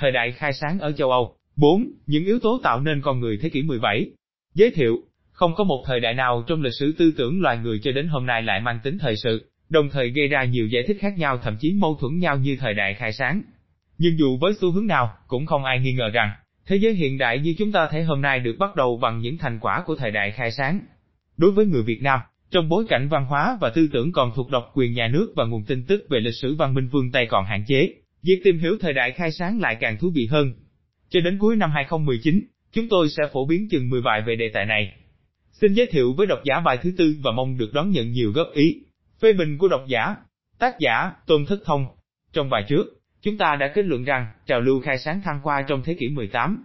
thời đại khai sáng ở châu Âu. 4. Những yếu tố tạo nên con người thế kỷ 17. Giới thiệu, không có một thời đại nào trong lịch sử tư tưởng loài người cho đến hôm nay lại mang tính thời sự, đồng thời gây ra nhiều giải thích khác nhau thậm chí mâu thuẫn nhau như thời đại khai sáng. Nhưng dù với xu hướng nào, cũng không ai nghi ngờ rằng, thế giới hiện đại như chúng ta thấy hôm nay được bắt đầu bằng những thành quả của thời đại khai sáng. Đối với người Việt Nam, trong bối cảnh văn hóa và tư tưởng còn thuộc độc quyền nhà nước và nguồn tin tức về lịch sử văn minh phương Tây còn hạn chế, việc tìm hiểu thời đại khai sáng lại càng thú vị hơn. Cho đến cuối năm 2019, chúng tôi sẽ phổ biến chừng 10 bài về đề tài này. Xin giới thiệu với độc giả bài thứ tư và mong được đón nhận nhiều góp ý. Phê bình của độc giả. Tác giả, Tôn Thất Thông. Trong bài trước, chúng ta đã kết luận rằng trào lưu khai sáng thăng qua trong thế kỷ 18.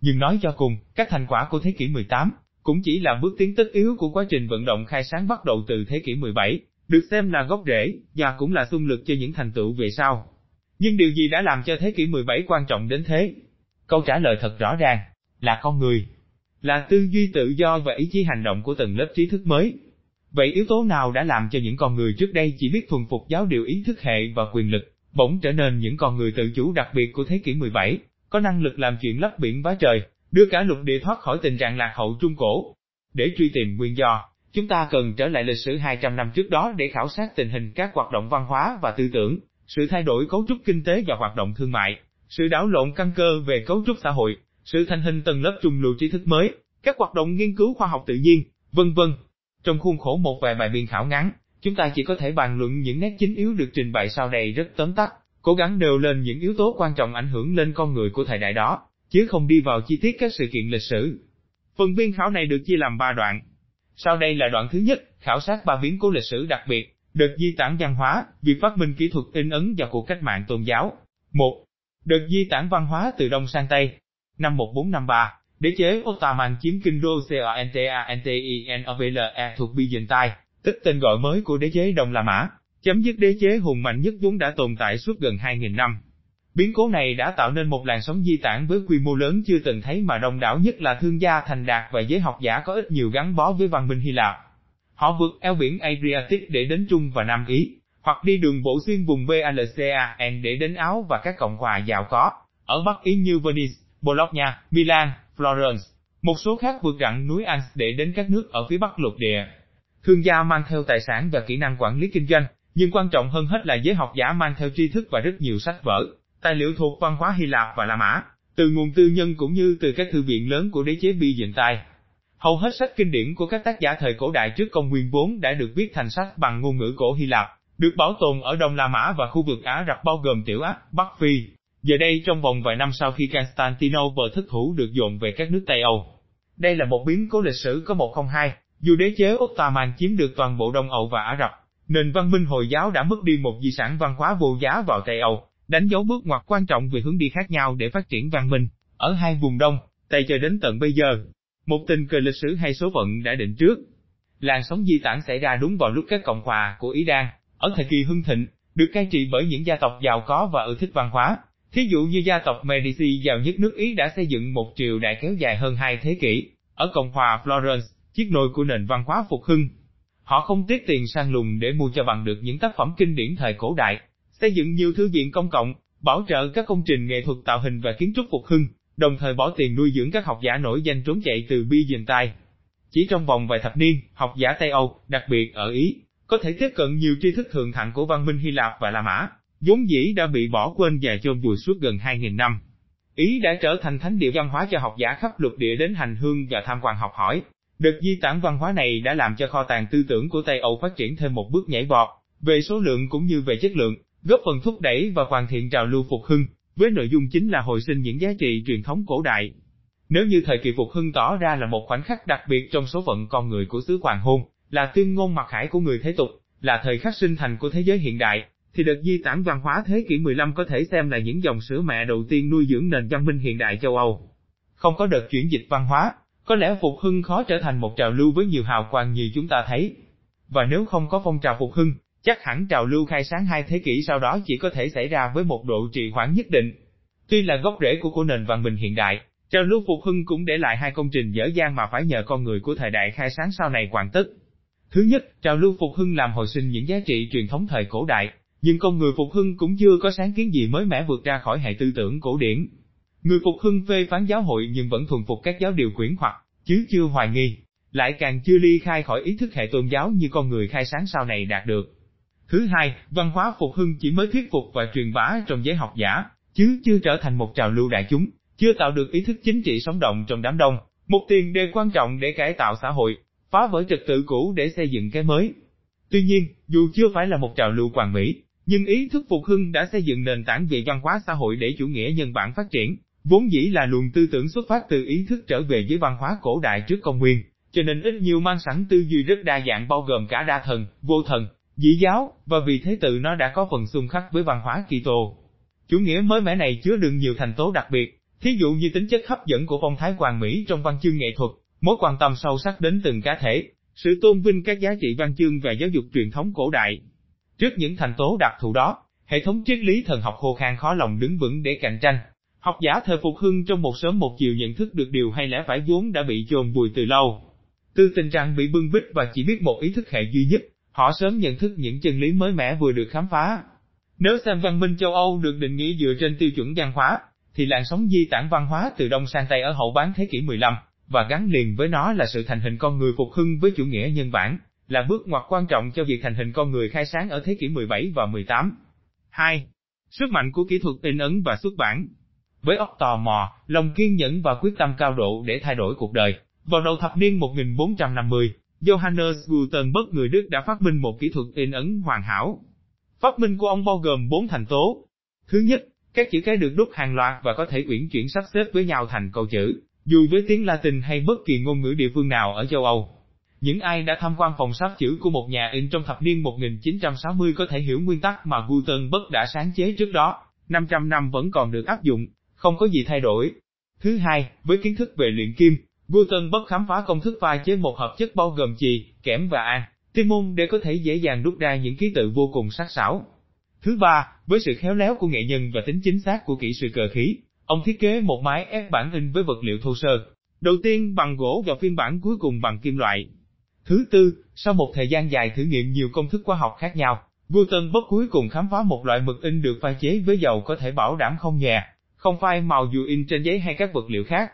Nhưng nói cho cùng, các thành quả của thế kỷ 18 cũng chỉ là bước tiến tất yếu của quá trình vận động khai sáng bắt đầu từ thế kỷ 17, được xem là gốc rễ và cũng là xung lực cho những thành tựu về sau. Nhưng điều gì đã làm cho thế kỷ 17 quan trọng đến thế? Câu trả lời thật rõ ràng, là con người. Là tư duy tự do và ý chí hành động của từng lớp trí thức mới. Vậy yếu tố nào đã làm cho những con người trước đây chỉ biết thuần phục giáo điều ý thức hệ và quyền lực, bỗng trở nên những con người tự chủ đặc biệt của thế kỷ 17, có năng lực làm chuyện lấp biển vá trời, đưa cả lục địa thoát khỏi tình trạng lạc hậu trung cổ. Để truy tìm nguyên do, chúng ta cần trở lại lịch sử 200 năm trước đó để khảo sát tình hình các hoạt động văn hóa và tư tưởng, sự thay đổi cấu trúc kinh tế và hoạt động thương mại, sự đảo lộn căn cơ về cấu trúc xã hội, sự thành hình tầng lớp trung lưu trí thức mới, các hoạt động nghiên cứu khoa học tự nhiên, vân vân. Trong khuôn khổ một vài bài biên khảo ngắn, chúng ta chỉ có thể bàn luận những nét chính yếu được trình bày sau đây rất tóm tắt, cố gắng đều lên những yếu tố quan trọng ảnh hưởng lên con người của thời đại đó, chứ không đi vào chi tiết các sự kiện lịch sử. Phần biên khảo này được chia làm 3 đoạn. Sau đây là đoạn thứ nhất, khảo sát ba biến cố lịch sử đặc biệt, đợt di tản văn hóa, việc phát minh kỹ thuật in ấn và cuộc cách mạng tôn giáo. 1. Đợt di tản văn hóa từ Đông sang Tây. Năm 1453, đế chế Ottoman chiếm kinh đô Constantinopole thuộc Byzantine, tức tên gọi mới của đế chế Đông La Mã, chấm dứt đế chế hùng mạnh nhất vốn đã tồn tại suốt gần 2.000 năm. Biến cố này đã tạo nên một làn sóng di tản với quy mô lớn chưa từng thấy mà đông đảo nhất là thương gia thành đạt và giới học giả có ít nhiều gắn bó với văn minh Hy Lạp. Họ vượt eo biển Adriatic để đến Trung và Nam Ý, hoặc đi đường bộ xuyên vùng Balcan để đến Áo và các cộng hòa giàu có, ở Bắc Ý như Venice, Bologna, Milan, Florence. Một số khác vượt rặng núi Alps để đến các nước ở phía Bắc lục địa. Thương gia mang theo tài sản và kỹ năng quản lý kinh doanh, nhưng quan trọng hơn hết là giới học giả mang theo tri thức và rất nhiều sách vở, tài liệu thuộc văn hóa Hy Lạp và La Mã, từ nguồn tư nhân cũng như từ các thư viện lớn của đế chế Byzantine. Hầu hết sách kinh điển của các tác giả thời cổ đại trước công nguyên vốn đã được viết thành sách bằng ngôn ngữ cổ Hy Lạp, được bảo tồn ở Đông La Mã và khu vực Ả Rập bao gồm Tiểu Á, Bắc Phi. Giờ đây trong vòng vài năm sau khi Constantinople thất thủ được dồn về các nước Tây Âu. Đây là một biến cố lịch sử có một không hai, dù đế chế Ottoman chiếm được toàn bộ Đông Âu và Ả Rập, nền văn minh Hồi giáo đã mất đi một di sản văn hóa vô giá vào Tây Âu, đánh dấu bước ngoặt quan trọng về hướng đi khác nhau để phát triển văn minh, ở hai vùng Đông, Tây cho đến tận bây giờ. Một tình cờ lịch sử hay số phận đã định trước. Làn sóng di tản xảy ra đúng vào lúc các cộng hòa của Ý Đan, ở thời kỳ hưng thịnh, được cai trị bởi những gia tộc giàu có và ưa thích văn hóa. Thí dụ như gia tộc Medici giàu nhất nước Ý đã xây dựng một triều đại kéo dài hơn hai thế kỷ, ở Cộng hòa Florence, chiếc nôi của nền văn hóa phục hưng. Họ không tiếc tiền sang lùng để mua cho bằng được những tác phẩm kinh điển thời cổ đại, xây dựng nhiều thư viện công cộng, bảo trợ các công trình nghệ thuật tạo hình và kiến trúc phục hưng, đồng thời bỏ tiền nuôi dưỡng các học giả nổi danh trốn chạy từ Byzantine. Chỉ trong vòng vài thập niên, học giả Tây Âu, đặc biệt ở Ý, có thể tiếp cận nhiều tri thức thượng thặng của văn minh Hy Lạp và La Mã, vốn dĩ đã bị bỏ quên và chôn vùi suốt gần 2.000 năm. Ý đã trở thành thánh địa văn hóa cho học giả khắp lục địa đến hành hương và tham quan học hỏi. Đợt di tản văn hóa này đã làm cho kho tàng tư tưởng của Tây Âu phát triển thêm một bước nhảy vọt, về số lượng cũng như về chất lượng, góp phần thúc đẩy và hoàn thiện trào lưu phục hưng, với nội dung chính là hồi sinh những giá trị truyền thống cổ đại. Nếu như thời kỳ phục hưng tỏ ra là một khoảnh khắc đặc biệt trong số phận con người của xứ hoàng hôn, là tuyên ngôn mặc khải của người thế tục, là thời khắc sinh thành của thế giới hiện đại, thì đợt di tản văn hóa thế kỷ 15 có thể xem là những dòng sữa mẹ đầu tiên nuôi dưỡng nền văn minh hiện đại châu Âu. Không có đợt chuyển dịch văn hóa, có lẽ phục hưng khó trở thành một trào lưu với nhiều hào quang như chúng ta thấy. Và nếu không có phong trào phục hưng, chắc hẳn trào lưu khai sáng hai thế kỷ sau đó chỉ có thể xảy ra với một độ trì hoãn nhất định. Tuy là gốc rễ của của nền văn minh hiện đại, trào lưu phục hưng cũng để lại hai công trình dở dang mà phải nhờ con người của thời đại khai sáng sau này hoàn tất. Thứ nhất, trào lưu phục hưng làm hồi sinh những giá trị truyền thống thời cổ đại, nhưng con người phục hưng cũng chưa có sáng kiến gì mới mẻ vượt ra khỏi hệ tư tưởng cổ điển. Người phục hưng phê phán giáo hội nhưng vẫn thuần phục các giáo điều quyển hoặc, chứ chưa hoài nghi, lại càng chưa ly khai khỏi ý thức hệ tôn giáo như con người khai sáng sau này đạt được. Thứ hai, văn hóa phục hưng chỉ mới thuyết phục và truyền bá trong giới học giả, chứ chưa trở thành một trào lưu đại chúng, chưa tạo được ý thức chính trị sống động trong đám đông, một tiền đề quan trọng để cải tạo xã hội, phá vỡ trật tự cũ để xây dựng cái mới. Tuy nhiên, dù chưa phải là một trào lưu hoàn mỹ, nhưng ý thức phục hưng đã xây dựng nền tảng về văn hóa xã hội để chủ nghĩa nhân bản phát triển, vốn dĩ là luồng tư tưởng xuất phát từ ý thức trở về với văn hóa cổ đại trước công nguyên, cho nên ít nhiều mang sẵn tư duy rất đa dạng bao gồm cả đa thần, vô thần, dĩ giáo, và vì thế tự nó đã có phần xung khắc với văn hóa Kitô. Chủ nghĩa mới mẻ này chứa đựng nhiều thành tố đặc biệt, thí dụ như tính chất hấp dẫn của phong thái hoàng mỹ trong văn chương nghệ thuật, mối quan tâm sâu sắc đến từng cá thể, sự tôn vinh các giá trị văn chương và giáo dục truyền thống cổ đại. Trước những thành tố đặc thù đó, hệ thống triết lý thần học khô khan khó lòng đứng vững để cạnh tranh. Học giả thời phục hưng trong một sớm một chiều nhận thức được điều hay lẽ phải vốn đã bị chôn vùi từ lâu. tư tình rằng bị bưng bít và chỉ biết một ý thức hệ duy nhất, họ sớm nhận thức những chân lý mới mẻ vừa được khám phá. Nếu xem văn minh châu Âu được định nghĩa dựa trên tiêu chuẩn văn hóa, thì làn sóng di tản văn hóa từ Đông sang Tây ở hậu bán thế kỷ 15, và gắn liền với nó là sự thành hình con người phục hưng với chủ nghĩa nhân bản, là bước ngoặt quan trọng cho việc thành hình con người khai sáng ở thế kỷ 17 và 18. 2. Sức mạnh của kỹ thuật in ấn và xuất bản Với óc tò mò, lòng kiên nhẫn và quyết tâm cao độ để thay đổi cuộc đời, vào đầu thập niên 1450, Johannes Gutenberg người Đức đã phát minh một kỹ thuật in ấn hoàn hảo. Phát minh của ông bao gồm bốn thành tố. Thứ nhất, các chữ cái được đúc hàng loạt và có thể uyển chuyển sắp xếp với nhau thành câu chữ, dù với tiếng Latin hay bất kỳ ngôn ngữ địa phương nào ở châu Âu. Những ai đã tham quan phòng sắp chữ của một nhà in trong thập niên 1960 có thể hiểu nguyên tắc mà Gutenberg đã sáng chế trước đó, 500 năm vẫn còn được áp dụng, không có gì thay đổi. Thứ hai, với kiến thức về luyện kim, Gutenberg khám phá công thức pha chế một hợp chất bao gồm chì, kẽm và an, tinh môn để có thể dễ dàng rút ra những ký tự vô cùng sắc sảo. Thứ ba, với sự khéo léo của nghệ nhân và tính chính xác của kỹ sư cơ khí, ông thiết kế một máy ép bản in với vật liệu thô sơ. Đầu tiên bằng gỗ và phiên bản cuối cùng bằng kim loại. Thứ tư, sau một thời gian dài thử nghiệm nhiều công thức khoa học khác nhau, Gutenberg cuối cùng khám phá một loại mực in được pha chế với dầu có thể bảo đảm không nhè, không phai màu dù in trên giấy hay các vật liệu khác.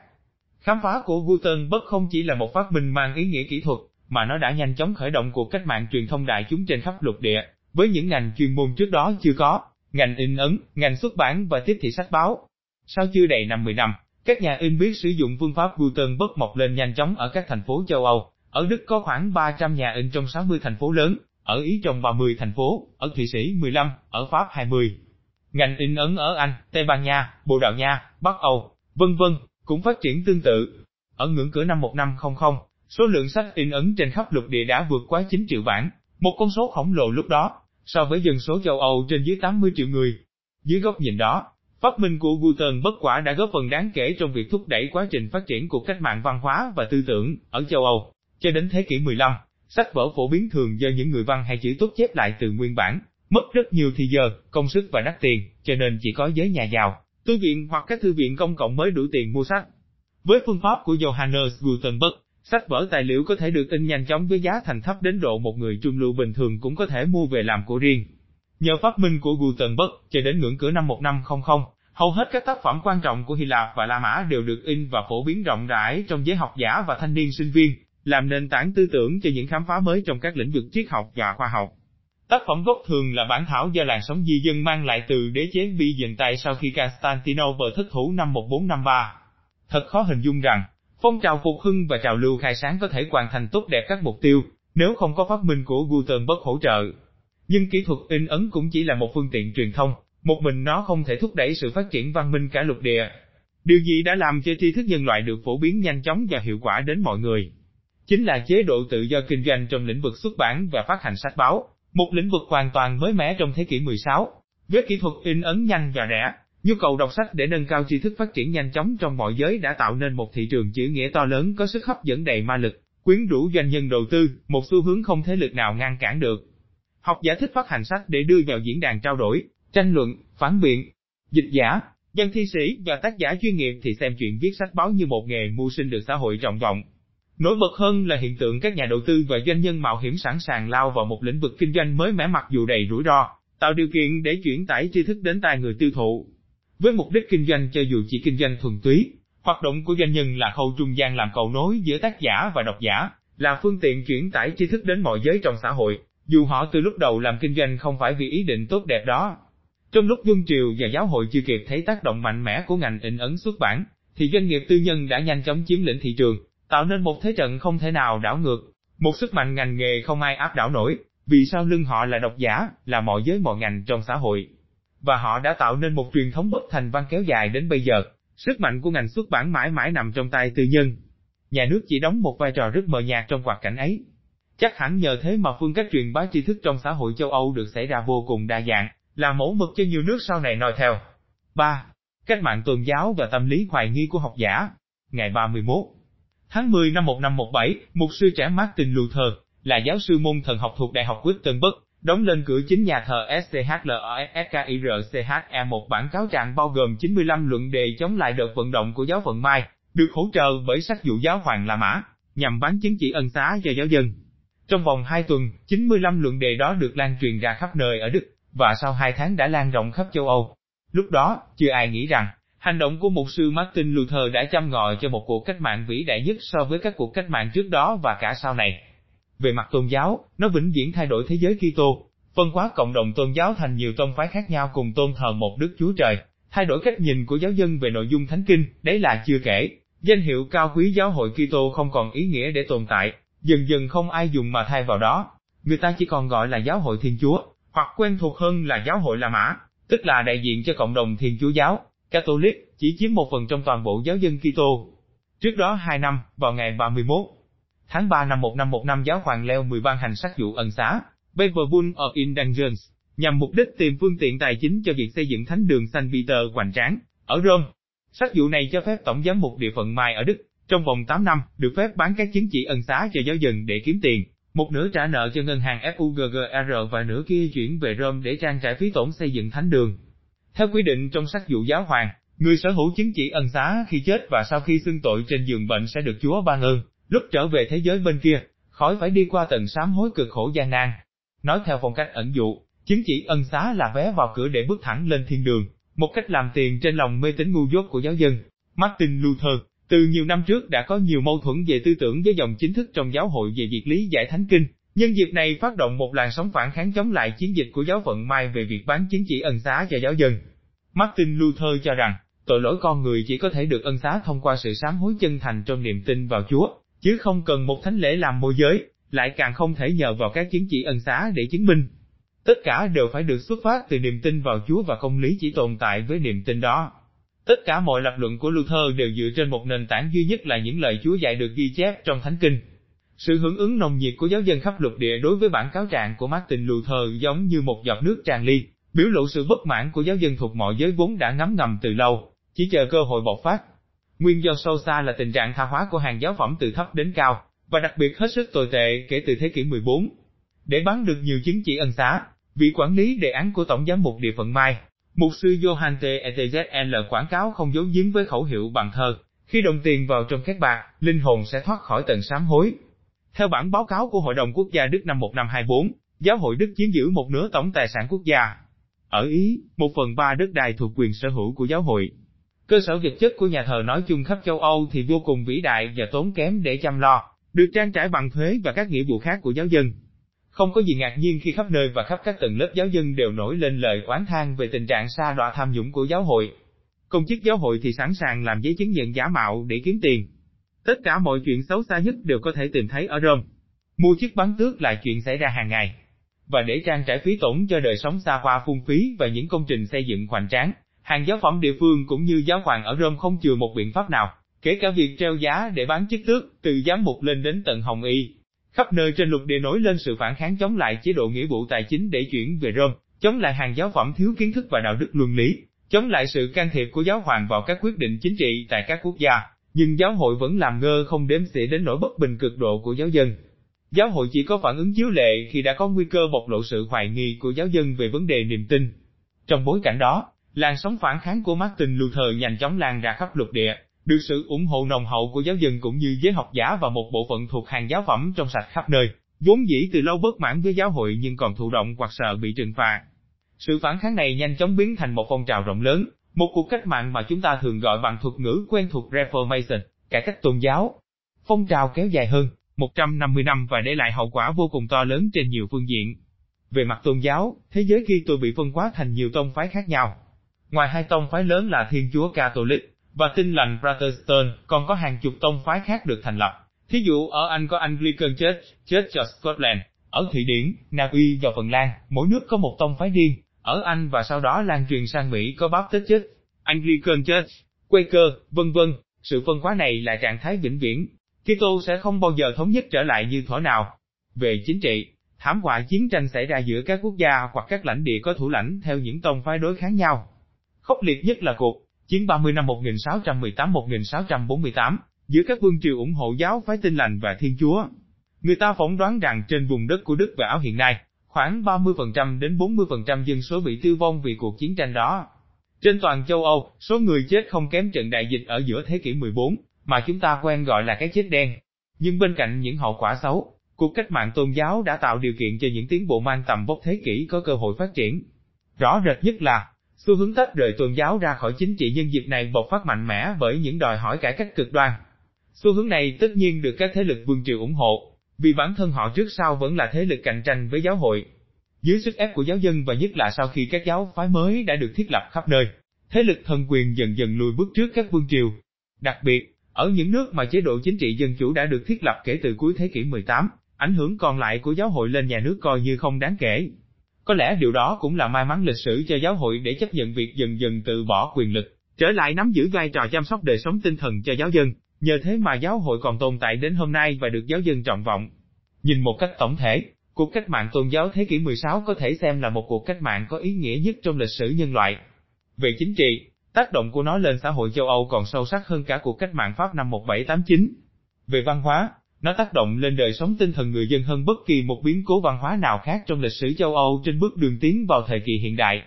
Khám phá của Gutenberg không chỉ là một phát minh mang ý nghĩa kỹ thuật, mà nó đã nhanh chóng khởi động cuộc cách mạng truyền thông đại chúng trên khắp lục địa, với những ngành chuyên môn trước đó chưa có, ngành in ấn, ngành xuất bản và tiếp thị sách báo. Sau chưa đầy 50 năm, các nhà in biết sử dụng phương pháp Gutenberg mọc lên nhanh chóng ở các thành phố châu Âu. Ở Đức có khoảng 300 nhà in trong 60 thành phố lớn, ở Ý trong 30 thành phố, ở Thụy Sĩ 15, ở Pháp 20. Ngành in ấn ở Anh, Tây Ban Nha, Bồ Đào Nha, Bắc Âu, vân vân, cũng phát triển tương tự. Ở ngưỡng cửa năm 1500, số lượng sách in ấn trên khắp lục địa đã vượt quá 9 triệu bản, một con số khổng lồ lúc đó, so với dân số châu Âu trên dưới 80 triệu người. Dưới góc nhìn đó, phát minh của Gutenberg bất quả đã góp phần đáng kể trong việc thúc đẩy quá trình phát triển của cách mạng văn hóa và tư tưởng ở châu Âu. Cho đến thế kỷ 15, sách vở phổ biến thường do những người văn hay chữ tốt chép lại từ nguyên bản, mất rất nhiều thời giờ, công sức và đắt tiền, cho nên chỉ có giới nhà giàu, thư viện hoặc các thư viện công cộng mới đủ tiền mua sách. Với phương pháp của Johannes Gutenberg, sách vở tài liệu có thể được in nhanh chóng với giá thành thấp đến độ một người trung lưu bình thường cũng có thể mua về làm của riêng. Nhờ phát minh của Gutenberg, cho đến ngưỡng cửa năm 1500, hầu hết các tác phẩm quan trọng của Hy Lạp và La Mã đều được in và phổ biến rộng rãi trong giới học giả và thanh niên sinh viên, làm nền tảng tư tưởng cho những khám phá mới trong các lĩnh vực triết học và khoa học. Tác phẩm gốc thường là bản thảo do làn sóng di dân mang lại từ đế chế Byzantine sau khi Constantinople thất thủ năm 1453. Thật khó hình dung rằng, phong trào phục hưng và trào lưu khai sáng có thể hoàn thành tốt đẹp các mục tiêu, nếu không có phát minh của Gutenberg hỗ trợ. Nhưng kỹ thuật in ấn cũng chỉ là một phương tiện truyền thông, một mình nó không thể thúc đẩy sự phát triển văn minh cả lục địa. Điều gì đã làm cho tri thức nhân loại được phổ biến nhanh chóng và hiệu quả đến mọi người? Chính là chế độ tự do kinh doanh trong lĩnh vực xuất bản và phát hành sách báo, một lĩnh vực hoàn toàn mới mẻ trong thế kỷ 16. Với kỹ thuật in ấn nhanh và rẻ, nhu cầu đọc sách để nâng cao tri thức phát triển nhanh chóng trong mọi giới đã tạo nên một thị trường chữ nghĩa to lớn có sức hấp dẫn đầy ma lực, quyến rũ doanh nhân đầu tư, một xu hướng không thế lực nào ngăn cản được. Học giả thích phát hành sách để đưa vào diễn đàn trao đổi, tranh luận, phản biện. Dịch giả, dân thi sĩ và tác giả chuyên nghiệp thì xem chuyện viết sách báo như một nghề mưu sinh được xã hội trọng vọng. Nổi bật hơn là hiện tượng các nhà đầu tư và doanh nhân mạo hiểm sẵn sàng lao vào một lĩnh vực kinh doanh mới mẻ mặc dù đầy rủi ro, tạo điều kiện để chuyển tải tri thức đến tai người tiêu thụ. Với mục đích kinh doanh cho dù chỉ kinh doanh thuần túy, hoạt động của doanh nhân là khâu trung gian làm cầu nối giữa tác giả và độc giả, là phương tiện chuyển tải tri thức đến mọi giới trong xã hội, dù họ từ lúc đầu làm kinh doanh không phải vì ý định tốt đẹp đó. Trong lúc Vương Triều và giáo hội chưa kịp thấy tác động mạnh mẽ của ngành in ấn xuất bản, thì doanh nghiệp tư nhân đã nhanh chóng chiếm lĩnh thị trường, tạo nên một thế trận không thể nào đảo ngược, một sức mạnh ngành nghề không ai áp đảo nổi, vì sao lưng họ là độc giả, là mọi giới mọi ngành trong xã hội. Và họ đã tạo nên một truyền thống bất thành văn kéo dài đến bây giờ, sức mạnh của ngành xuất bản mãi mãi nằm trong tay tư nhân. Nhà nước chỉ đóng một vai trò rất mờ nhạt trong hoạt cảnh ấy. Chắc hẳn nhờ thế mà phương cách truyền bá tri thức trong xã hội châu Âu được xảy ra vô cùng đa dạng, là mẫu mực cho nhiều nước sau này noi theo. 3. Cách mạng tôn giáo và tâm lý hoài nghi của học giả Ngày 31 Tháng 10 năm 1517, mục sư trẻ Martin Luther, là giáo sư môn thần học thuộc Đại học Wittenberg, đóng lên cửa chính nhà thờ SCHLOSKIRCHE một bản cáo trạng bao gồm 95 luận đề chống lại đợt vận động của giáo phận Mai, được hỗ trợ bởi sắc dụ giáo hoàng La Mã, nhằm bán chứng chỉ ân xá cho giáo dân. Trong vòng 2 tuần, 95 luận đề đó được lan truyền ra khắp nơi ở Đức, và sau 2 tháng đã lan rộng khắp châu Âu. Lúc đó, chưa ai nghĩ rằng, hành động của mục sư Martin Luther đã chăm ngòi cho một cuộc cách mạng vĩ đại nhất so với các cuộc cách mạng trước đó và cả sau này. Về mặt tôn giáo, nó vĩnh viễn thay đổi thế giới Kitô, phân hóa cộng đồng tôn giáo thành nhiều tông phái khác nhau cùng tôn thờ một Đức Chúa Trời, thay đổi cách nhìn của giáo dân về nội dung thánh kinh, đấy là chưa kể. Danh hiệu cao quý giáo hội Kitô không còn ý nghĩa để tồn tại, dần dần không ai dùng mà thay vào đó. Người ta chỉ còn gọi là giáo hội Thiên Chúa, hoặc quen thuộc hơn là giáo hội La Mã, tức là đại diện cho cộng đồng Thiên Chúa giáo, Catholic, chỉ chiếm một phần trong toàn bộ giáo dân Kitô. Trước đó 2 năm, vào ngày 31 tháng 3 năm 1515 giáo hoàng Leo 10 ban hành sắc dụ ân xá, Paper Bull of Indulgence, nhằm mục đích tìm phương tiện tài chính cho việc xây dựng thánh đường San Peter hoành tráng, ở Rome. Sắc dụ này cho phép tổng giám mục địa phận Mai ở Đức, trong vòng 8 năm, được phép bán các chứng chỉ ân xá cho giáo dân để kiếm tiền, một nửa trả nợ cho ngân hàng FUGGR và nửa kia chuyển về Rome để trang trải phí tổn xây dựng thánh đường. Theo quy định trong sách dụ giáo hoàng, người sở hữu chứng chỉ ân xá khi chết và sau khi xưng tội trên giường bệnh sẽ được Chúa ban ơn, lúc trở về thế giới bên kia, khỏi phải đi qua tận sám hối cực khổ gian nan. Nói theo phong cách ẩn dụ, chứng chỉ ân xá là vé vào cửa để bước thẳng lên thiên đường, một cách làm tiền trên lòng mê tín ngu dốt của giáo dân. Martin Luther, từ nhiều năm trước đã có nhiều mâu thuẫn về tư tưởng với dòng chính thức trong giáo hội về việc lý giải thánh kinh. Nhân dịp này phát động một làn sóng phản kháng chống lại chiến dịch của giáo phận Mai về việc bán chứng chỉ ân xá cho giáo dân. Martin Luther cho rằng, tội lỗi con người chỉ có thể được ân xá thông qua sự sám hối chân thành trong niềm tin vào Chúa, chứ không cần một thánh lễ làm môi giới, lại càng không thể nhờ vào các chứng chỉ ân xá để chứng minh. Tất cả đều phải được xuất phát từ niềm tin vào Chúa và công lý chỉ tồn tại với niềm tin đó. Tất cả mọi lập luận của Luther đều dựa trên một nền tảng duy nhất là những lời Chúa dạy được ghi chép trong Thánh Kinh. Sự hưởng ứng nồng nhiệt của giáo dân khắp lục địa đối với bản cáo trạng của Martin Luther giống như một giọt nước tràn ly, biểu lộ sự bất mãn của giáo dân thuộc mọi giới vốn đã ngấm ngầm từ lâu, chỉ chờ cơ hội bộc phát. Nguyên do sâu xa là tình trạng tha hóa của hàng giáo phẩm từ thấp đến cao, và đặc biệt hết sức tồi tệ kể từ thế kỷ 14. Để bán được nhiều chứng chỉ ân xá, vị quản lý đề án của Tổng giám mục địa phận Mai, mục sư Johann T. ETZL quảng cáo không giấu giếm với khẩu hiệu bằng thơ, khi đồng tiền vào trong các bạc, linh hồn sẽ thoát khỏi tận sám hối. Theo bản báo cáo của Hội đồng Quốc gia Đức năm 1524, giáo hội Đức chiếm giữ một nửa tổng tài sản quốc gia. Ở Ý, một phần ba đất đai thuộc quyền sở hữu của giáo hội. Cơ sở vật chất của nhà thờ nói chung khắp châu Âu thì vô cùng vĩ đại và tốn kém để chăm lo, được trang trải bằng thuế và các nghĩa vụ khác của giáo dân. Không có gì ngạc nhiên khi khắp nơi và khắp các tầng lớp giáo dân đều nổi lên lời oán than về tình trạng xa đọa tham nhũng của giáo hội. Công chức giáo hội thì sẵn sàng làm giấy chứng nhận giả mạo để kiếm tiền. Tất cả mọi chuyện xấu xa nhất đều có thể tìm thấy ở Rome. Mua chiếc bán tước là chuyện xảy ra hàng ngày. Và để trang trải phí tổn cho đời sống xa hoa phung phí và những công trình xây dựng hoành tráng, hàng giáo phẩm địa phương cũng như giáo hoàng ở Rome không chừa một biện pháp nào, kể cả việc treo giá để bán chiếc tước, từ giám mục lên đến tận hồng y. Khắp nơi trên lục địa nổi lên sự phản kháng chống lại chế độ nghĩa vụ tài chính để chuyển về Rome, chống lại hàng giáo phẩm thiếu kiến thức và đạo đức luân lý, chống lại sự can thiệp của giáo hoàng vào các quyết định chính trị tại các quốc gia, nhưng giáo hội vẫn làm ngơ không đếm xỉa đến nỗi bất bình cực độ của giáo dân. Giáo hội chỉ có phản ứng chiếu lệ khi đã có nguy cơ bộc lộ sự hoài nghi của giáo dân về vấn đề niềm tin. Trong bối cảnh đó, làn sóng phản kháng của Martin Luther nhanh chóng lan ra khắp lục địa, được sự ủng hộ nồng hậu của giáo dân cũng như giới học giả và một bộ phận thuộc hàng giáo phẩm trong sạch khắp nơi, vốn dĩ từ lâu bất mãn với giáo hội nhưng còn thụ động hoặc sợ bị trừng phạt. Sự phản kháng này nhanh chóng biến thành một phong trào rộng lớn, một cuộc cách mạng mà chúng ta thường gọi bằng thuật ngữ quen thuộc Reformation, cải cách tôn giáo. Phong trào kéo dài hơn 150 năm và để lại hậu quả vô cùng to lớn trên nhiều phương diện. Về mặt tôn giáo, thế giới khi tôi bị phân hóa thành nhiều tông phái khác nhau. Ngoài hai tông phái lớn là Thiên Chúa Catholic và Tin lành Protestant, còn có hàng chục tông phái khác được thành lập. Thí dụ ở Anh có Anglican Church, Church of Scotland, ở Thụy Điển, Na Uy và Phần Lan, mỗi nước có một tông phái riêng. Ở Anh và sau đó lan truyền sang Mỹ có Baptist Church, Anglican Church, Quaker, vân vân. Sự phân hóa này là trạng thái vĩnh viễn. Kitô sẽ không bao giờ thống nhất trở lại như thuở nào. Về chính trị, thảm họa chiến tranh xảy ra giữa các quốc gia hoặc các lãnh địa có thủ lãnh theo những tông phái đối kháng nhau. Khốc liệt nhất là cuộc chiến 30 năm 1618-1648 giữa các vương triều ủng hộ giáo phái Tin lành và Thiên Chúa. Người ta phỏng đoán rằng trên vùng đất của Đức và Áo hiện nay, khoảng 30% đến 40% dân số bị tiêu vong vì cuộc chiến tranh đó. Trên toàn châu Âu, số người chết không kém trận đại dịch ở giữa thế kỷ 14, mà chúng ta quen gọi là cái chết đen. Nhưng bên cạnh những hậu quả xấu, cuộc cách mạng tôn giáo đã tạo điều kiện cho những tiến bộ mang tầm vóc thế kỷ có cơ hội phát triển. Rõ rệt nhất là, xu hướng tách rời tôn giáo ra khỏi chính trị nhân dịp này bộc phát mạnh mẽ bởi những đòi hỏi cải cách cực đoan. Xu hướng này tất nhiên được các thế lực vương triều ủng hộ, vì bản thân họ trước sau vẫn là thế lực cạnh tranh với giáo hội. Dưới sức ép của giáo dân và nhất là sau khi các giáo phái mới đã được thiết lập khắp nơi, thế lực thần quyền dần dần lùi bước trước các vương triều. Đặc biệt, ở những nước mà chế độ chính trị dân chủ đã được thiết lập kể từ cuối thế kỷ 18, ảnh hưởng còn lại của giáo hội lên nhà nước coi như không đáng kể. Có lẽ điều đó cũng là may mắn lịch sử cho giáo hội để chấp nhận việc dần dần từ bỏ quyền lực, trở lại nắm giữ vai trò chăm sóc đời sống tinh thần cho giáo dân. Nhờ thế mà giáo hội còn tồn tại đến hôm nay và được giáo dân trọng vọng. Nhìn một cách tổng thể, cuộc cách mạng tôn giáo thế kỷ 16 có thể xem là một cuộc cách mạng có ý nghĩa nhất trong lịch sử nhân loại. Về chính trị, tác động của nó lên xã hội châu Âu còn sâu sắc hơn cả cuộc cách mạng Pháp năm 1789. Về văn hóa, nó tác động lên đời sống tinh thần người dân hơn bất kỳ một biến cố văn hóa nào khác trong lịch sử châu Âu trên bước đường tiến vào thời kỳ hiện đại.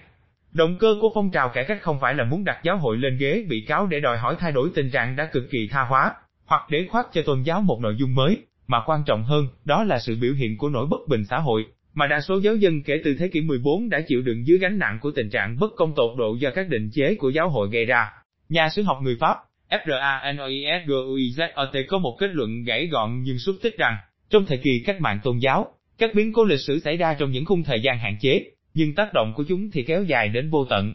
Động cơ của phong trào cải cách không phải là muốn đặt giáo hội lên ghế bị cáo để đòi hỏi thay đổi tình trạng đã cực kỳ tha hóa, hoặc để khoác cho tôn giáo một nội dung mới, mà quan trọng hơn, đó là sự biểu hiện của nỗi bất bình xã hội, mà đa số giáo dân kể từ thế kỷ 14 đã chịu đựng dưới gánh nặng của tình trạng bất công tột độ do các định chế của giáo hội gây ra. Nhà sử học người Pháp, FRANOISGUIZOT có một kết luận gãy gọn nhưng xúc tích rằng, trong thời kỳ cách mạng tôn giáo, các biến cố lịch sử xảy ra trong những khung thời gian hạn chế, nhưng tác động của chúng thì kéo dài đến vô tận.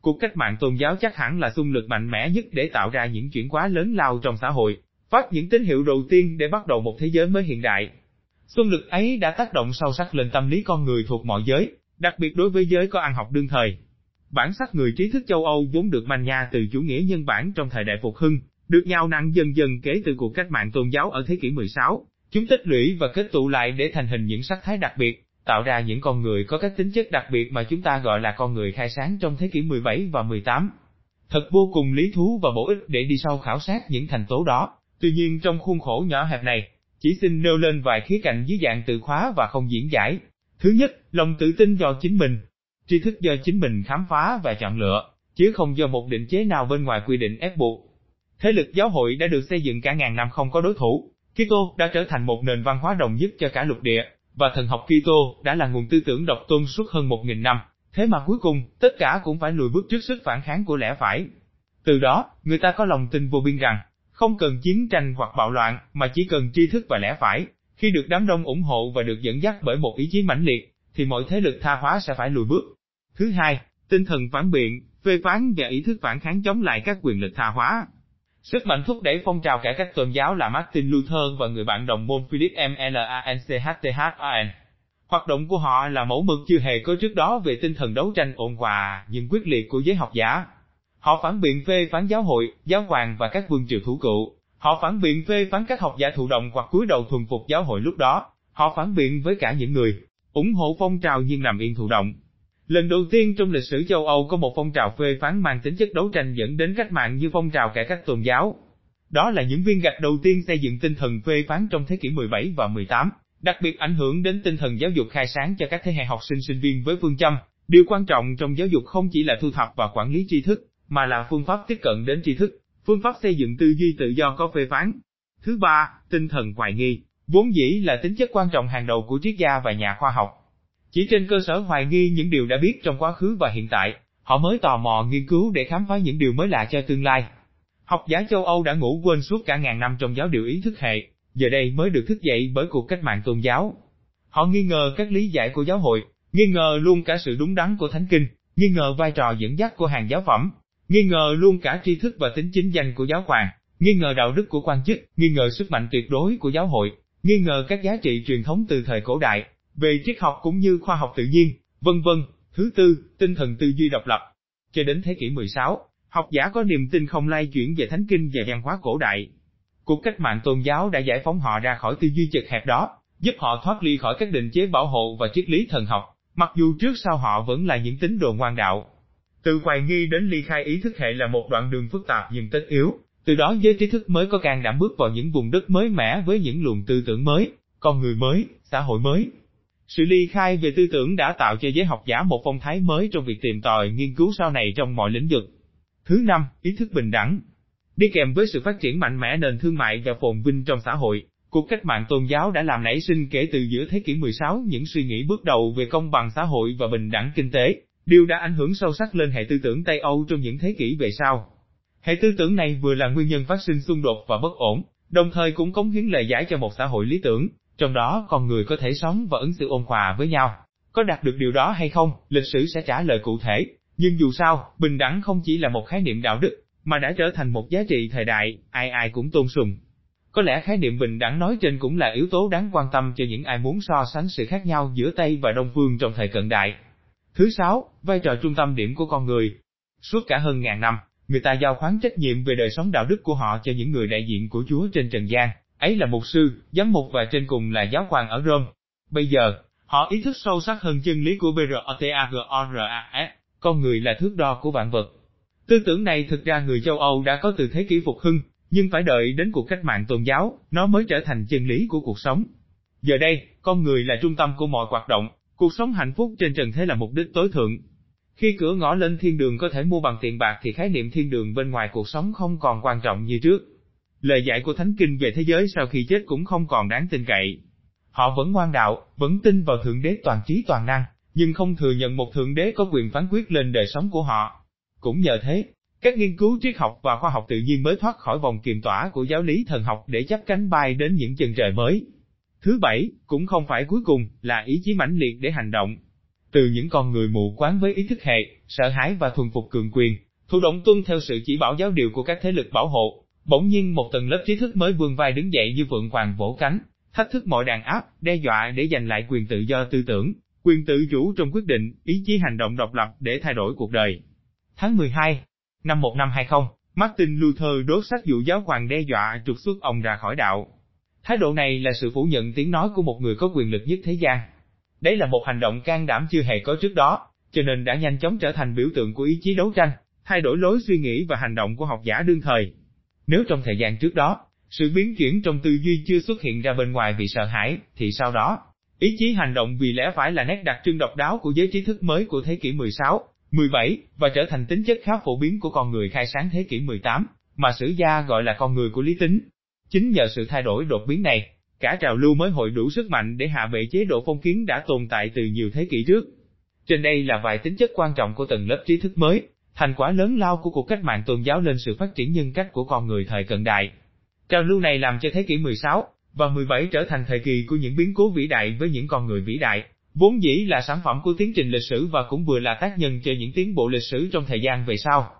Cuộc cách mạng tôn giáo chắc hẳn là xung lực mạnh mẽ nhất để tạo ra những chuyển hóa lớn lao trong xã hội, phát những tín hiệu đầu tiên để bắt đầu một thế giới mới hiện đại. Xung lực ấy đã tác động sâu sắc lên tâm lý con người thuộc mọi giới, đặc biệt đối với giới có ăn học đương thời. Bản sắc người trí thức châu Âu vốn được manh nha từ chủ nghĩa nhân bản trong thời đại phục hưng, được nhào nặng dần dần kể từ cuộc cách mạng tôn giáo ở thế kỷ 16. Chúng tích lũy và kết tụ lại để thành hình những sắc thái đặc biệt, tạo ra những con người có các tính chất đặc biệt mà chúng ta gọi là con người khai sáng trong thế kỷ 17 và 18. Thật vô cùng lý thú và bổ ích để đi sâu khảo sát những thành tố đó. Tuy nhiên trong khuôn khổ nhỏ hẹp này, chỉ xin nêu lên vài khía cạnh dưới dạng từ khóa và không diễn giải. Thứ nhất, lòng tự tin do chính mình. Tri thức do chính mình khám phá và chọn lựa, chứ không do một định chế nào bên ngoài quy định ép buộc. Thế lực giáo hội đã được xây dựng cả ngàn năm không có đối thủ. Kitô đã trở thành một nền văn hóa đồng nhất cho cả lục địa, và thần học Kitô đã là nguồn tư tưởng độc tôn suốt hơn một nghìn năm. Thế mà cuối cùng, tất cả cũng phải lùi bước trước sức phản kháng của lẽ phải. Từ đó, người ta có lòng tin vô biên rằng, không cần chiến tranh hoặc bạo loạn, mà chỉ cần tri thức và lẽ phải. Khi được đám đông ủng hộ và được dẫn dắt bởi một ý chí mãnh liệt, thì mọi thế lực tha hóa sẽ phải lùi bước. Thứ hai, tinh thần phản biện, phê phán và ý thức phản kháng chống lại các quyền lực tha hóa. Sức mạnh thúc đẩy phong trào cải cách tôn giáo là Martin Luther và người bạn đồng môn Philip M. Lanchthan. Hoạt động của họ là mẫu mực chưa hề có trước đó về tinh thần đấu tranh ổn hòa nhưng quyết liệt của giới học giả. Họ phản biện phê phán giáo hội, giáo hoàng và các vương triều thủ cựu. Họ phản biện phê phán các học giả thụ động hoặc cúi đầu thuần phục giáo hội lúc đó. Họ phản biện với cả những người ủng hộ phong trào nhưng nằm yên thụ động. Lần đầu tiên trong lịch sử châu Âu có một phong trào phê phán mang tính chất đấu tranh dẫn đến cách mạng như phong trào cải cách tôn giáo. Đó là những viên gạch đầu tiên xây dựng tinh thần phê phán trong thế kỷ 17 và 18, đặc biệt ảnh hưởng đến tinh thần giáo dục khai sáng cho các thế hệ học sinh sinh viên với phương châm. Điều quan trọng trong giáo dục không chỉ là thu thập và quản lý tri thức, mà là phương pháp tiếp cận đến tri thức, phương pháp xây dựng tư duy tự do có phê phán. Thứ ba, tinh thần hoài nghi, vốn dĩ là tính chất quan trọng hàng đầu của triết gia và nhà khoa học. Chỉ trên cơ sở hoài nghi những điều đã biết trong quá khứ và hiện tại, họ mới tò mò nghiên cứu để khám phá những điều mới lạ cho tương lai. Học giả châu Âu đã ngủ quên suốt cả ngàn năm trong giáo điều ý thức hệ, giờ đây mới được thức dậy bởi cuộc cách mạng tôn giáo. Họ nghi ngờ các lý giải của giáo hội, nghi ngờ luôn cả sự đúng đắn của thánh kinh, nghi ngờ vai trò dẫn dắt của hàng giáo phẩm, nghi ngờ luôn cả tri thức và tính chính danh của giáo hoàng, nghi ngờ đạo đức của quan chức, nghi ngờ sức mạnh tuyệt đối của giáo hội, nghi ngờ các giá trị truyền thống từ thời cổ đại, về triết học cũng như khoa học tự nhiên, vân vân. Thứ tư, tinh thần tư duy độc lập. Cho đến thế kỷ 16, học giả có niềm tin không lay chuyển về thánh kinh và văn hóa cổ đại. Cuộc cách mạng tôn giáo đã giải phóng họ ra khỏi tư duy chật hẹp đó, giúp họ thoát ly khỏi các định chế bảo hộ và triết lý thần học, mặc dù trước sau họ vẫn là những tín đồ ngoan đạo. Từ hoài nghi đến ly khai ý thức hệ là một đoạn đường phức tạp nhưng tất yếu, từ đó giới trí thức mới có can đảm bước vào những vùng đất mới mẻ với những luồng tư tưởng mới, con người mới, xã hội mới. Sự ly khai về tư tưởng đã tạo cho giới học giả một phong thái mới trong việc tìm tòi nghiên cứu sau này trong mọi lĩnh vực. Thứ năm, ý thức bình đẳng. Đi kèm với sự phát triển mạnh mẽ nền thương mại và phồn vinh trong xã hội, cuộc cách mạng tôn giáo đã làm nảy sinh kể từ giữa thế kỷ 16 những suy nghĩ bước đầu về công bằng xã hội và bình đẳng kinh tế, điều đã ảnh hưởng sâu sắc lên hệ tư tưởng Tây Âu trong những thế kỷ về sau. Hệ tư tưởng này vừa là nguyên nhân phát sinh xung đột và bất ổn, đồng thời cũng cống hiến lời giải cho một xã hội lý tưởng, trong đó con người có thể sống và ứng xử ôn hòa với nhau. Có đạt được điều đó hay không, lịch sử sẽ trả lời cụ thể, nhưng dù sao, bình đẳng không chỉ là một khái niệm đạo đức, mà đã trở thành một giá trị thời đại, ai ai cũng tôn sùng. Có lẽ khái niệm bình đẳng nói trên cũng là yếu tố đáng quan tâm cho những ai muốn so sánh sự khác nhau giữa Tây và Đông Phương trong thời cận đại. Thứ sáu, vai trò trung tâm điểm của con người. Suốt cả hơn ngàn năm, người ta giao khoán trách nhiệm về đời sống đạo đức của họ cho những người đại diện của Chúa trên trần gian, ấy là mục sư, giám mục và trên cùng là giáo hoàng ở Rome. Bây giờ, họ ý thức sâu sắc hơn chân lý của BROTAGORAS, con người là thước đo của vạn vật. Tư tưởng này thực ra người châu Âu đã có từ thế kỷ phục hưng, nhưng phải đợi đến cuộc cách mạng tôn giáo, nó mới trở thành chân lý của cuộc sống. Giờ đây, con người là trung tâm của mọi hoạt động, cuộc sống hạnh phúc trên trần thế là mục đích tối thượng, khi cửa ngõ lên thiên đường có thể mua bằng tiền bạc thì khái niệm thiên đường bên ngoài cuộc sống không còn quan trọng như trước. Lời dạy của Thánh Kinh về thế giới sau khi chết cũng không còn đáng tin cậy. Họ vẫn ngoan đạo, vẫn tin vào Thượng Đế toàn trí toàn năng, nhưng không thừa nhận một Thượng Đế có quyền phán quyết lên đời sống của họ. Cũng nhờ thế, các nghiên cứu triết học và khoa học tự nhiên mới thoát khỏi vòng kiềm tỏa của giáo lý thần học để chấp cánh bay đến những chân trời mới. Thứ bảy, cũng không phải cuối cùng, là ý chí mãnh liệt để hành động, từ những con người mù quáng với ý thức hệ, sợ hãi và thuần phục cường quyền, thụ động tuân theo sự chỉ bảo giáo điều của các thế lực bảo hộ, bỗng nhiên một tầng lớp trí thức mới vươn vai đứng dậy như vượng hoàng vỗ cánh, thách thức mọi đàn áp, đe dọa để giành lại quyền tự do tư tưởng, quyền tự chủ trong quyết định, ý chí hành động độc lập để thay đổi cuộc đời. Tháng 12 năm 1520, Martin Luther đốt sách dụ giáo hoàng đe dọa trục xuất ông ra khỏi đạo. Thái độ này là sự phủ nhận tiếng nói của một người có quyền lực nhất thế gian. Đấy là một hành động can đảm chưa hề có trước đó, cho nên đã nhanh chóng trở thành biểu tượng của ý chí đấu tranh, thay đổi lối suy nghĩ và hành động của học giả đương thời. Nếu trong thời gian trước đó, sự biến chuyển trong tư duy chưa xuất hiện ra bên ngoài vì sợ hãi, thì sau đó, ý chí hành động vì lẽ phải là nét đặc trưng độc đáo của giới trí thức mới của thế kỷ 16, 17, và trở thành tính chất khá phổ biến của con người khai sáng thế kỷ 18, mà sử gia gọi là con người của lý tính. Chính nhờ sự thay đổi đột biến này, Cả trào lưu mới hội đủ sức mạnh để hạ bệ chế độ phong kiến đã tồn tại từ nhiều thế kỷ trước. Trên đây là vài tính chất quan trọng của tầng lớp trí thức mới, thành quả lớn lao của cuộc cách mạng tôn giáo lên sự phát triển nhân cách của con người thời cận đại. Trào lưu này làm cho thế kỷ 16 và 17 trở thành thời kỳ của những biến cố vĩ đại với những con người vĩ đại, vốn dĩ là sản phẩm của tiến trình lịch sử và cũng vừa là tác nhân cho những tiến bộ lịch sử trong thời gian về sau.